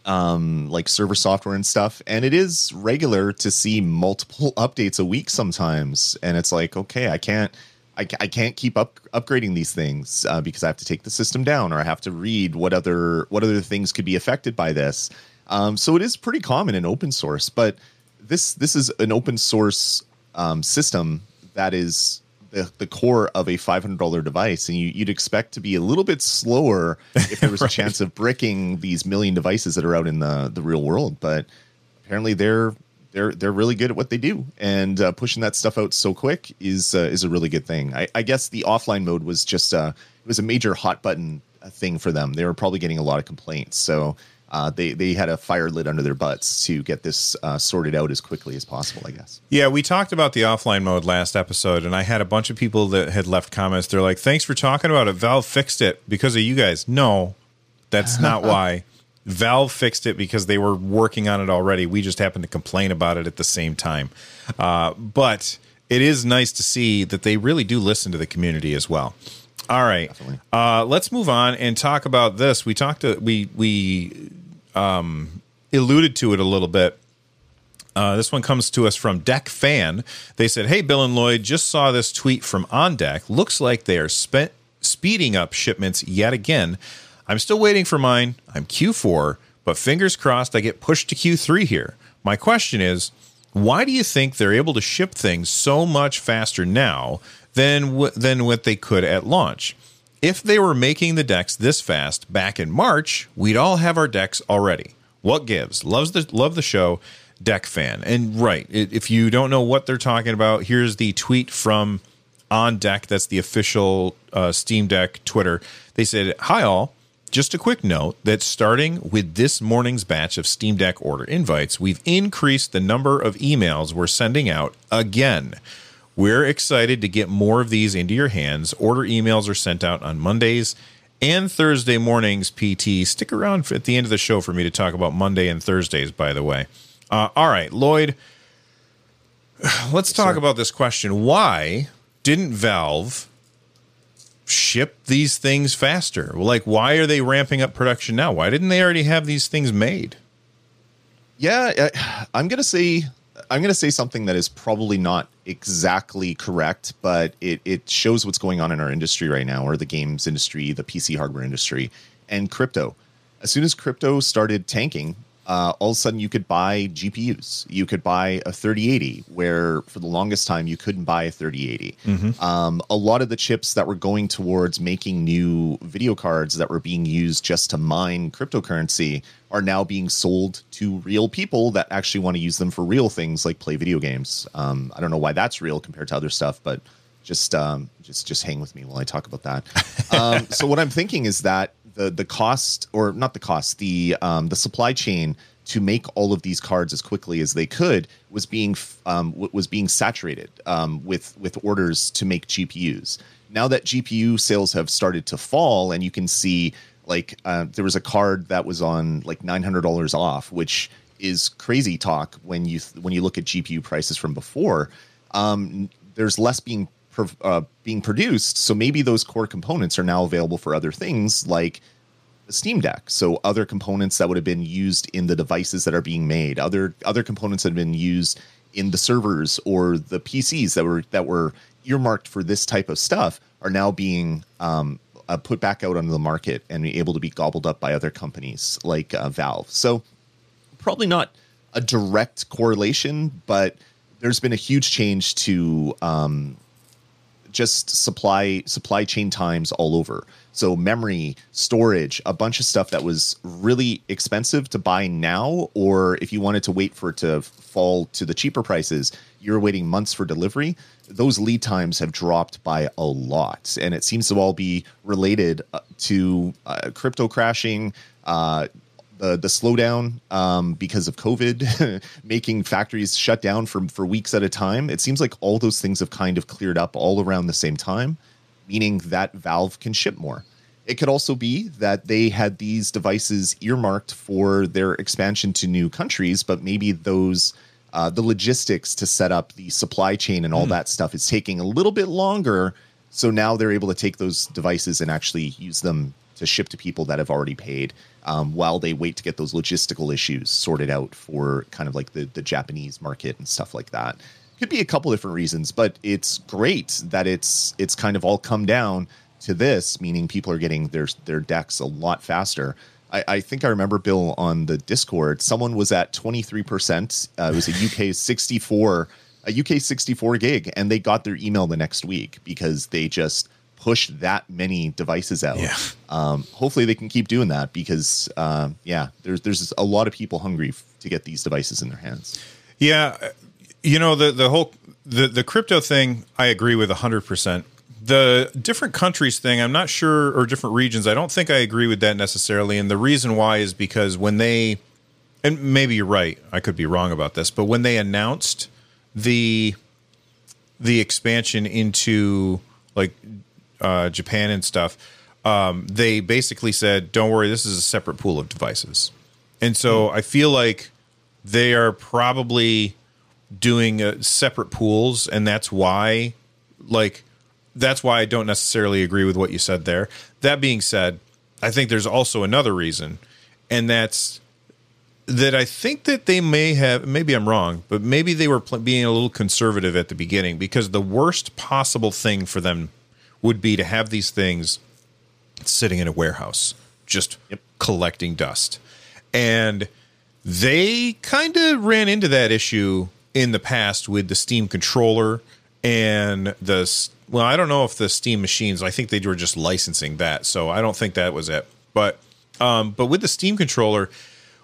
um, like server software and stuff, and it is regular to see multiple *laughs* updates a week sometimes. And it's like, okay, I can't, I, I can't keep up upgrading these things uh, because I have to take the system down or I have to read what other what other things could be affected by this. Um, so it is pretty common in open source, but this this is an open source um, system that is the, the core of a $500 device and you, you'd expect to be a little bit slower if there was a *laughs* chance of bricking these million devices that are out in the, the real world but apparently they're they're they're really good at what they do and uh, pushing that stuff out so quick is uh, is a really good thing. I, I guess the offline mode was just uh, it was a major hot button uh, thing for them. They were probably getting a lot of complaints so uh, they they had a fire lit under their butts to get this uh, sorted out as quickly as possible I guess Yeah, we talked about the offline mode last episode, and I had a bunch of people that had left comments. They're like, "Thanks for talking about it. Valve fixed it because of you guys." No, that's not *laughs* why. Valve fixed it because they were working on it already. We just happened to complain about it at the same time. Uh, but it is nice to see that they really do listen to the community as well. All right, uh, let's move on and talk about this. We talked to we we um, alluded to it a little bit uh, this one comes to us from Deck Fan. They said, "Hey, Bill and Lloyd, just saw this tweet from On Deck. Looks like they are spe- speeding up shipments yet again. I'm still waiting for mine. I'm Q4, but fingers crossed I get pushed to Q3 here. My question is, why do you think they're able to ship things so much faster now than w- than what they could at launch?" If they were making the decks this fast back in March, we'd all have our decks already. What gives? Loves the love the show. Deck fan. And right, if you don't know what they're talking about, here's the tweet from On Deck. That's the official uh, Steam Deck Twitter. They said, "Hi all." Just a quick note that starting with this morning's batch of Steam Deck order invites, we've increased the number of emails we're sending out again. We're excited to get more of these into your hands. Order emails are sent out on Mondays and Thursday mornings. PT, stick around at the end of the show for me to talk about Monday and Thursdays, by the way. Uh, all right, Lloyd, *sighs* let's talk about this question. Why didn't Valve ship these things faster? Like, why are they ramping up production now? Why didn't they already have these things made? Yeah, I'm gonna say I'm gonna say something that is probably not exactly correct, but it it shows what's going on in our industry right now, or the games industry, the PC hardware industry, and crypto. As soon as crypto started tanking, uh, all of a sudden you could buy GPUs. You could buy a 3080, where for the longest time you couldn't buy a 3080. Um, a lot of the chips that were going towards making new video cards that were being used just to mine cryptocurrency are now being sold to real people that actually want to use them for real things like play video games. Um, I don't know why that's real compared to other stuff, but just um, just just hang with me while I talk about that. *laughs* Um, so what I'm thinking is that the the cost or not the cost the um, the supply chain to make all of these cards as quickly as they could was being um, was being saturated um, with with orders to make GPUs. Now that GPU sales have started to fall, and you can see like uh, there was a card that was on like nine hundred dollars off, which is crazy talk when you when you look at GPU prices from before. Um, there's less being uh, being produced, so maybe those core components are now available for other things like the Steam Deck. So other components that would have been used in the devices that are being made, other other components that have been used in the servers or the PCs that were that were earmarked for this type of stuff are now being um, uh, put back out onto the market and be able to be gobbled up by other companies like uh, Valve. So probably not a direct correlation, but there's been a huge change to um, just supply supply chain times all over. So memory, storage, a bunch of stuff that was really expensive to buy now, or if you wanted to wait for it to fall to the cheaper prices, you're waiting months for delivery. Those lead times have dropped by a lot, and it seems to all be related uh, to uh, crypto crashing, uh, the the slowdown um, because of COVID, *laughs* making factories shut down for for weeks at a time. It seems like all those things have kind of cleared up all around the same time, meaning that Valve can ship more. It could also be that they had these devices earmarked for their expansion to new countries, but maybe those uh, the logistics to set up the supply chain and all mm. that stuff is taking a little bit longer. So now they're able to take those devices and actually use them to ship to people that have already paid um, while they wait to get those logistical issues sorted out for kind of like the, the Japanese market and stuff like that. Could be a couple different reasons, but it's great that it's it's kind of all come down to this, meaning people are getting their their decks a lot faster. I, I think I remember Bill on the Discord. Someone was at twenty three percent. Uh, it was a UK *laughs* sixty four a UK sixty four gig, and they got their email the next week because they just push that many devices out. Yeah. Um, hopefully they can keep doing that because uh, yeah, there's there's a lot of people hungry f- to get these devices in their hands. Yeah, you know the the whole the the crypto thing. I agree with hundred percent. The different countries thing, I'm not sure, or different regions. I don't think I agree with that necessarily. And the reason why is because when they, and maybe you're right, I could be wrong about this, but when they announced the the expansion into like uh, Japan and stuff, um, they basically said, "Don't worry, this is a separate pool of devices." And so mm. I feel like they are probably doing uh, separate pools, and that's why, like, that's why I don't necessarily agree with what you said there. That being said, I think there's also another reason, and that's that I think that they may have, maybe I'm wrong, but maybe they were pl- being a little conservative at the beginning because the worst possible thing for them would be to have these things sitting in a warehouse, just yep. collecting dust. And they kind of ran into that issue in the past with the Steam controller and the well, I don't know if the Steam machines. I think they were just licensing that, so I don't think that was it. But um, but with the Steam controller,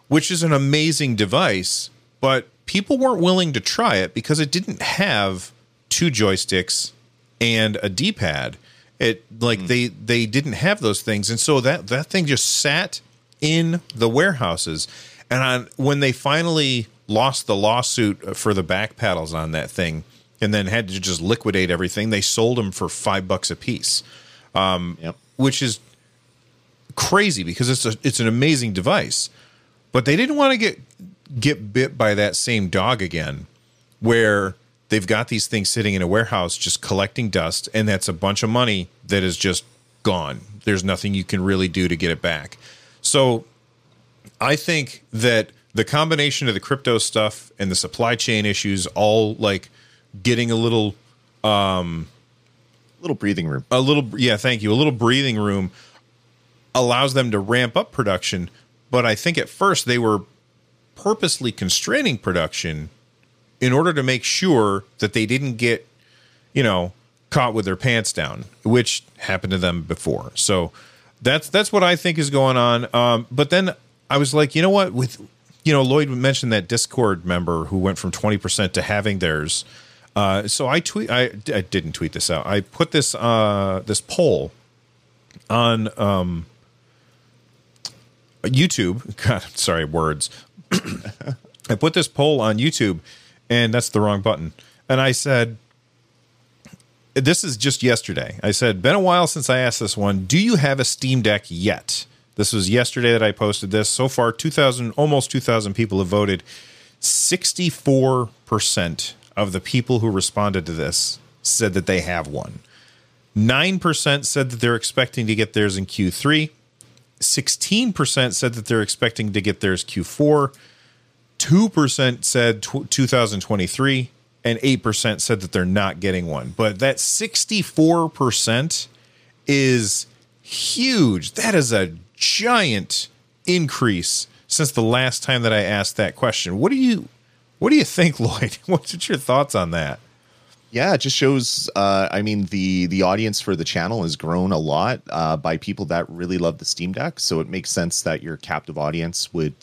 which is an amazing device, but people weren't willing to try it because it didn't have two joysticks and a D-pad. It like mm. they they didn't have those things, and so that that thing just sat in the warehouses. And on, when they finally lost the lawsuit for the back paddles on that thing, and then had to just liquidate everything, they sold them for five bucks a piece, um, yep. which is crazy because it's a it's an amazing device. But they didn't want to get get bit by that same dog again, where they've got these things sitting in a warehouse just collecting dust, and that's a bunch of money that is just gone. There's nothing you can really do to get it back. So I think that the combination of the crypto stuff and the supply chain issues all like getting a little um little breathing room. A little yeah, thank you. A little breathing room allows them to ramp up production, but I think at first they were purposely constraining production in order to make sure that they didn't get, you know, caught with their pants down, which happened to them before. So that's that's what I think is going on. Um, but then I was like, you know what? With you know, Lloyd mentioned that Discord member who went from twenty percent to having theirs. Uh, so I tweet. I, I didn't tweet this out. I put this uh, this poll on um, YouTube. *laughs* God, I'm sorry, words. *coughs* I put this poll on YouTube and that's the wrong button. And I said, this is just yesterday. I said, been a while since I asked this one. Do you have a Steam Deck yet? This was yesterday that I posted this. So far, 2,000, almost 2,000 people have voted. 64% of the people who responded to this said that they have one. 9% said that they're expecting to get theirs in Q3. 16% said that they're expecting to get theirs Q4. 2% said t- 2023 and 8% said that they're not getting one. But that 64% is huge. That is a giant increase since the last time that I asked that question. What do you what do you think, *laughs* Lloyd? What's your thoughts on that? Yeah, it just shows. Uh, I mean, the the audience for the channel has grown a lot uh, by people that really love the Steam Deck. So it makes sense that your captive audience would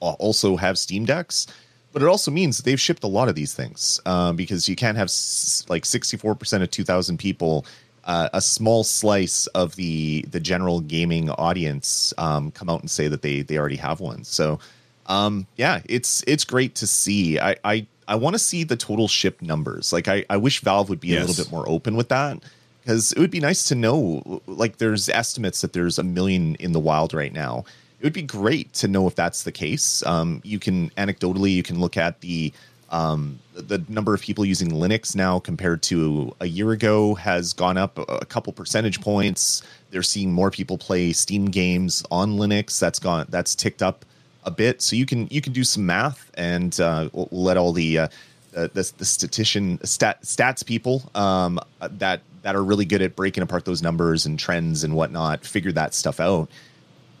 also have Steam Decks. But it also means they've shipped a lot of these things um, because you can't have s- like sixty four percent of two thousand people, uh, a small slice of the the general gaming audience, um, come out and say that they they already have one. So um, yeah, it's it's great to see. I I I want to see the total ship numbers. Like I, I wish Valve would be yes. a little bit more open with that because it would be nice to know. Like there's estimates that there's a million in the wild right now. It would be great to know if that's the case. Um, you can anecdotally you can look at the um, the number of people using Linux now compared to a year ago has gone up a couple percentage points. They're seeing more people play Steam games on Linux. That's gone. That's ticked up a bit. So you can you can do some math and uh, we'll let all the uh, the, the statistician stat, stats people um, that that are really good at breaking apart those numbers and trends and whatnot figure that stuff out.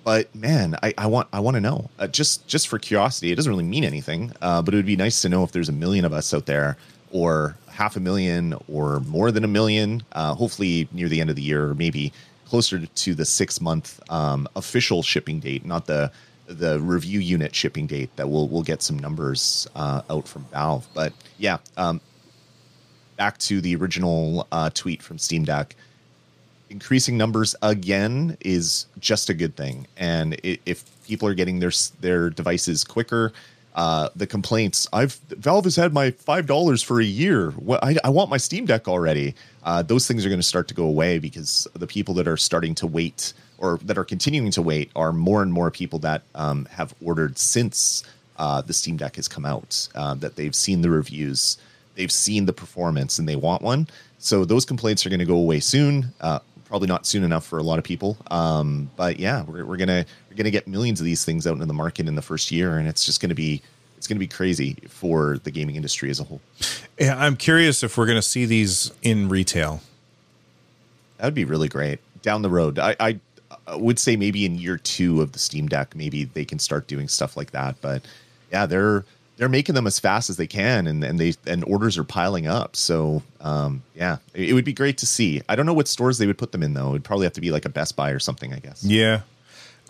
But man, I, I want I want to know uh, just just for curiosity. It doesn't really mean anything, uh, but it would be nice to know if there's a million of us out there, or half a million, or more than a million. Uh, hopefully near the end of the year, or maybe closer to the six month um, official shipping date, not the the review unit shipping date that we'll we'll get some numbers uh, out from Valve. But yeah, um, back to the original uh, tweet from Steam Deck. Increasing numbers again is just a good thing, and it, if people are getting their their devices quicker, uh, the complaints I've Valve has had my five dollars for a year. What I, I want my Steam Deck already. Uh, those things are going to start to go away because the people that are starting to wait or that are continuing to wait are more and more people that um, have ordered since uh, the Steam Deck has come out. Uh, that they've seen the reviews, they've seen the performance, and they want one. So those complaints are going to go away soon. Uh, probably not soon enough for a lot of people. Um, but yeah, we're, we're gonna we're gonna get millions of these things out into the market in the first year, and it's just going to be it's going to be crazy for the gaming industry as a whole. Yeah, I'm curious if we're going to see these in retail. That would be really great down the road. I, I would say maybe in year two of the Steam Deck, maybe they can start doing stuff like that. But yeah, they're they're making them as fast as they can, and and they and orders are piling up. So um, yeah, it, it would be great to see. I don't know what stores they would put them in though. It'd probably have to be like a Best Buy or something, I guess. Yeah.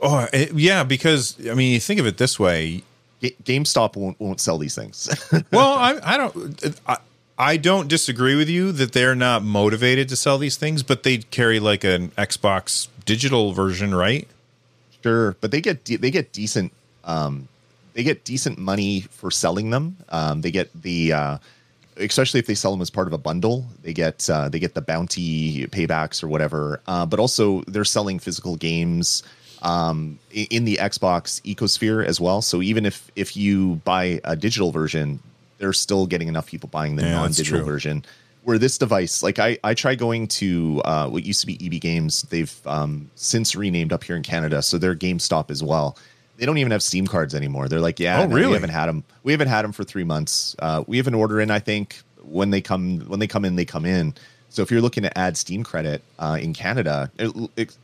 Oh, it, yeah. Because I mean, you think of it this way. GameStop won't won't sell these things. *laughs* well, I I don't. I, I don't disagree with you that they're not motivated to sell these things, but they carry like an Xbox digital version, right? Sure, but they get de- they get decent um, they get decent money for selling them. Um, they get the uh, especially if they sell them as part of a bundle, they get uh, they get the bounty paybacks or whatever. Uh, but also they're selling physical games um, in the Xbox ecosphere as well. So even if if you buy a digital version, they're still getting enough people buying the yeah, non-digital version. Where this device, like I, I try going to uh, what used to be EB Games. They've um, since renamed up here in Canada, so they're GameStop as well. They don't even have Steam cards anymore. They're like, yeah, oh, no, really? we haven't had them. We haven't had them for three months. Uh, we have an order in. I think when they come, when they come in, they come in. So if you're looking to add Steam credit uh, in Canada, it,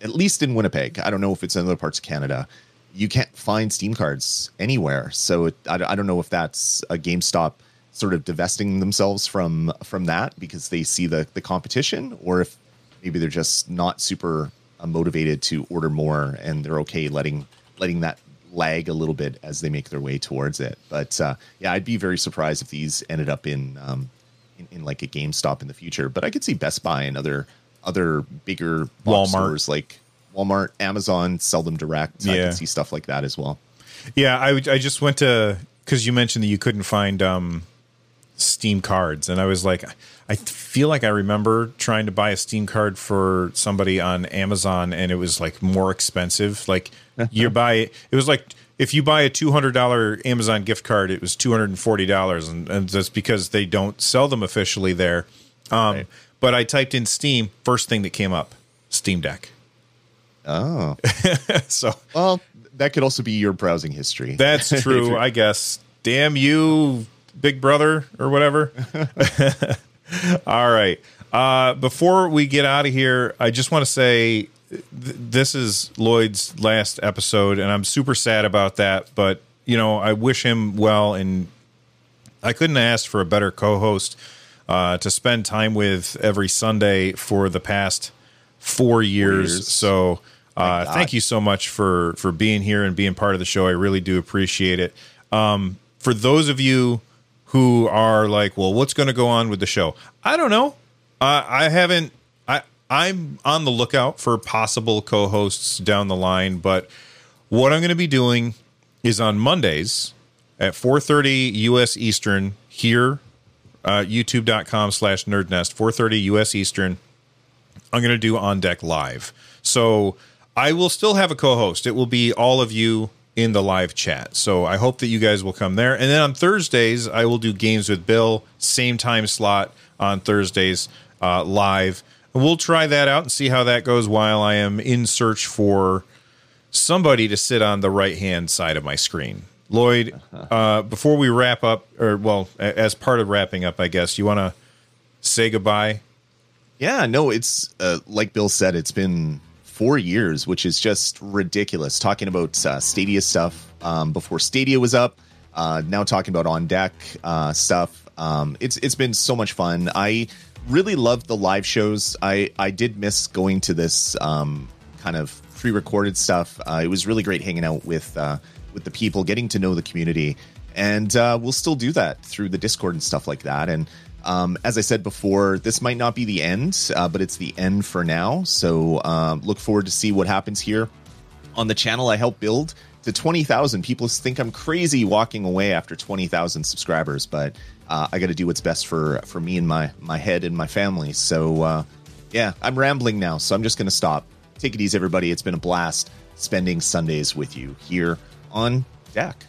at least in Winnipeg, I don't know if it's in other parts of Canada you can't find Steam cards anywhere. So it, I, I don't know if that's a GameStop sort of divesting themselves from from that because they see the the competition, or if maybe they're just not super uh, motivated to order more and they're okay letting letting that lag a little bit as they make their way towards it. But uh, yeah, I'd be very surprised if these ended up in, um, in, in like a GameStop in the future. But I could see Best Buy and other other bigger Walmart stores like Walmart, Amazon sell them direct. Yeah. I can see stuff like that as well. Yeah, I I just went to because you mentioned that you couldn't find um, Steam cards, and I was like, I feel like I remember trying to buy a Steam card for somebody on Amazon, and it was like more expensive. Like *laughs* you buy it it was like if you buy a two hundred dollar Amazon gift card, it was two hundred and forty dollars, and that's because they don't sell them officially there. Um, right. But I typed in Steam, first thing that came up, Steam Deck. Oh, *laughs* so well, that could also be your browsing history. That's *laughs* true, I guess. Damn you, Big Brother, or whatever. *laughs* All right. Uh, before we get out of here, I just want to say th- this is Lloyd's last episode, and I'm super sad about that. But you know, I wish him well, and I couldn't ask for a better co-host uh, to spend time with every Sunday for the past four years. years. So. Uh, thank you so much for for being here and being part of the show. I really do appreciate it. Um, for those of you who are like, well, what's going to go on with the show? I don't know. Uh, I haven't. I I'm on the lookout for possible co-hosts down the line, but what I'm going to be doing is on Mondays at 4:30 U.S. Eastern here, uh, YouTube.com slash NerdNest 4:30 U.S. Eastern. I'm going to do on deck live. So I will still have a co-host. It will be all of you in the live chat. So I hope that you guys will come there. And then on Thursdays, I will do games with Bill, same time slot on Thursdays uh, live. And we'll try that out and see how that goes while I am in search for somebody to sit on the right hand side of my screen. Lloyd, *laughs* uh, before we wrap up, or well, as part of wrapping up, I guess you want to say goodbye. Yeah, no, it's uh, like Bill said, it's been four years, which is just ridiculous. Talking about uh, Stadia stuff um, before Stadia was up, uh, now talking about on deck uh, stuff. Um, it's it's been so much fun. I really loved the live shows. I I did miss going to this um, kind of pre-recorded stuff. Uh, it was really great hanging out with uh, with the people, getting to know the community, and uh, we'll still do that through the Discord and stuff like that. And um, as I said before, this might not be the end, uh, but it's the end for now. So um, look forward to see what happens here on the channel. I help build to twenty thousand. People think I'm crazy walking away after twenty thousand subscribers, but uh, I got to do what's best for for me and my my head and my family. So uh, yeah, I'm rambling now, so I'm just going to stop. Take it easy, everybody. It's been a blast spending Sundays with you here on Deck.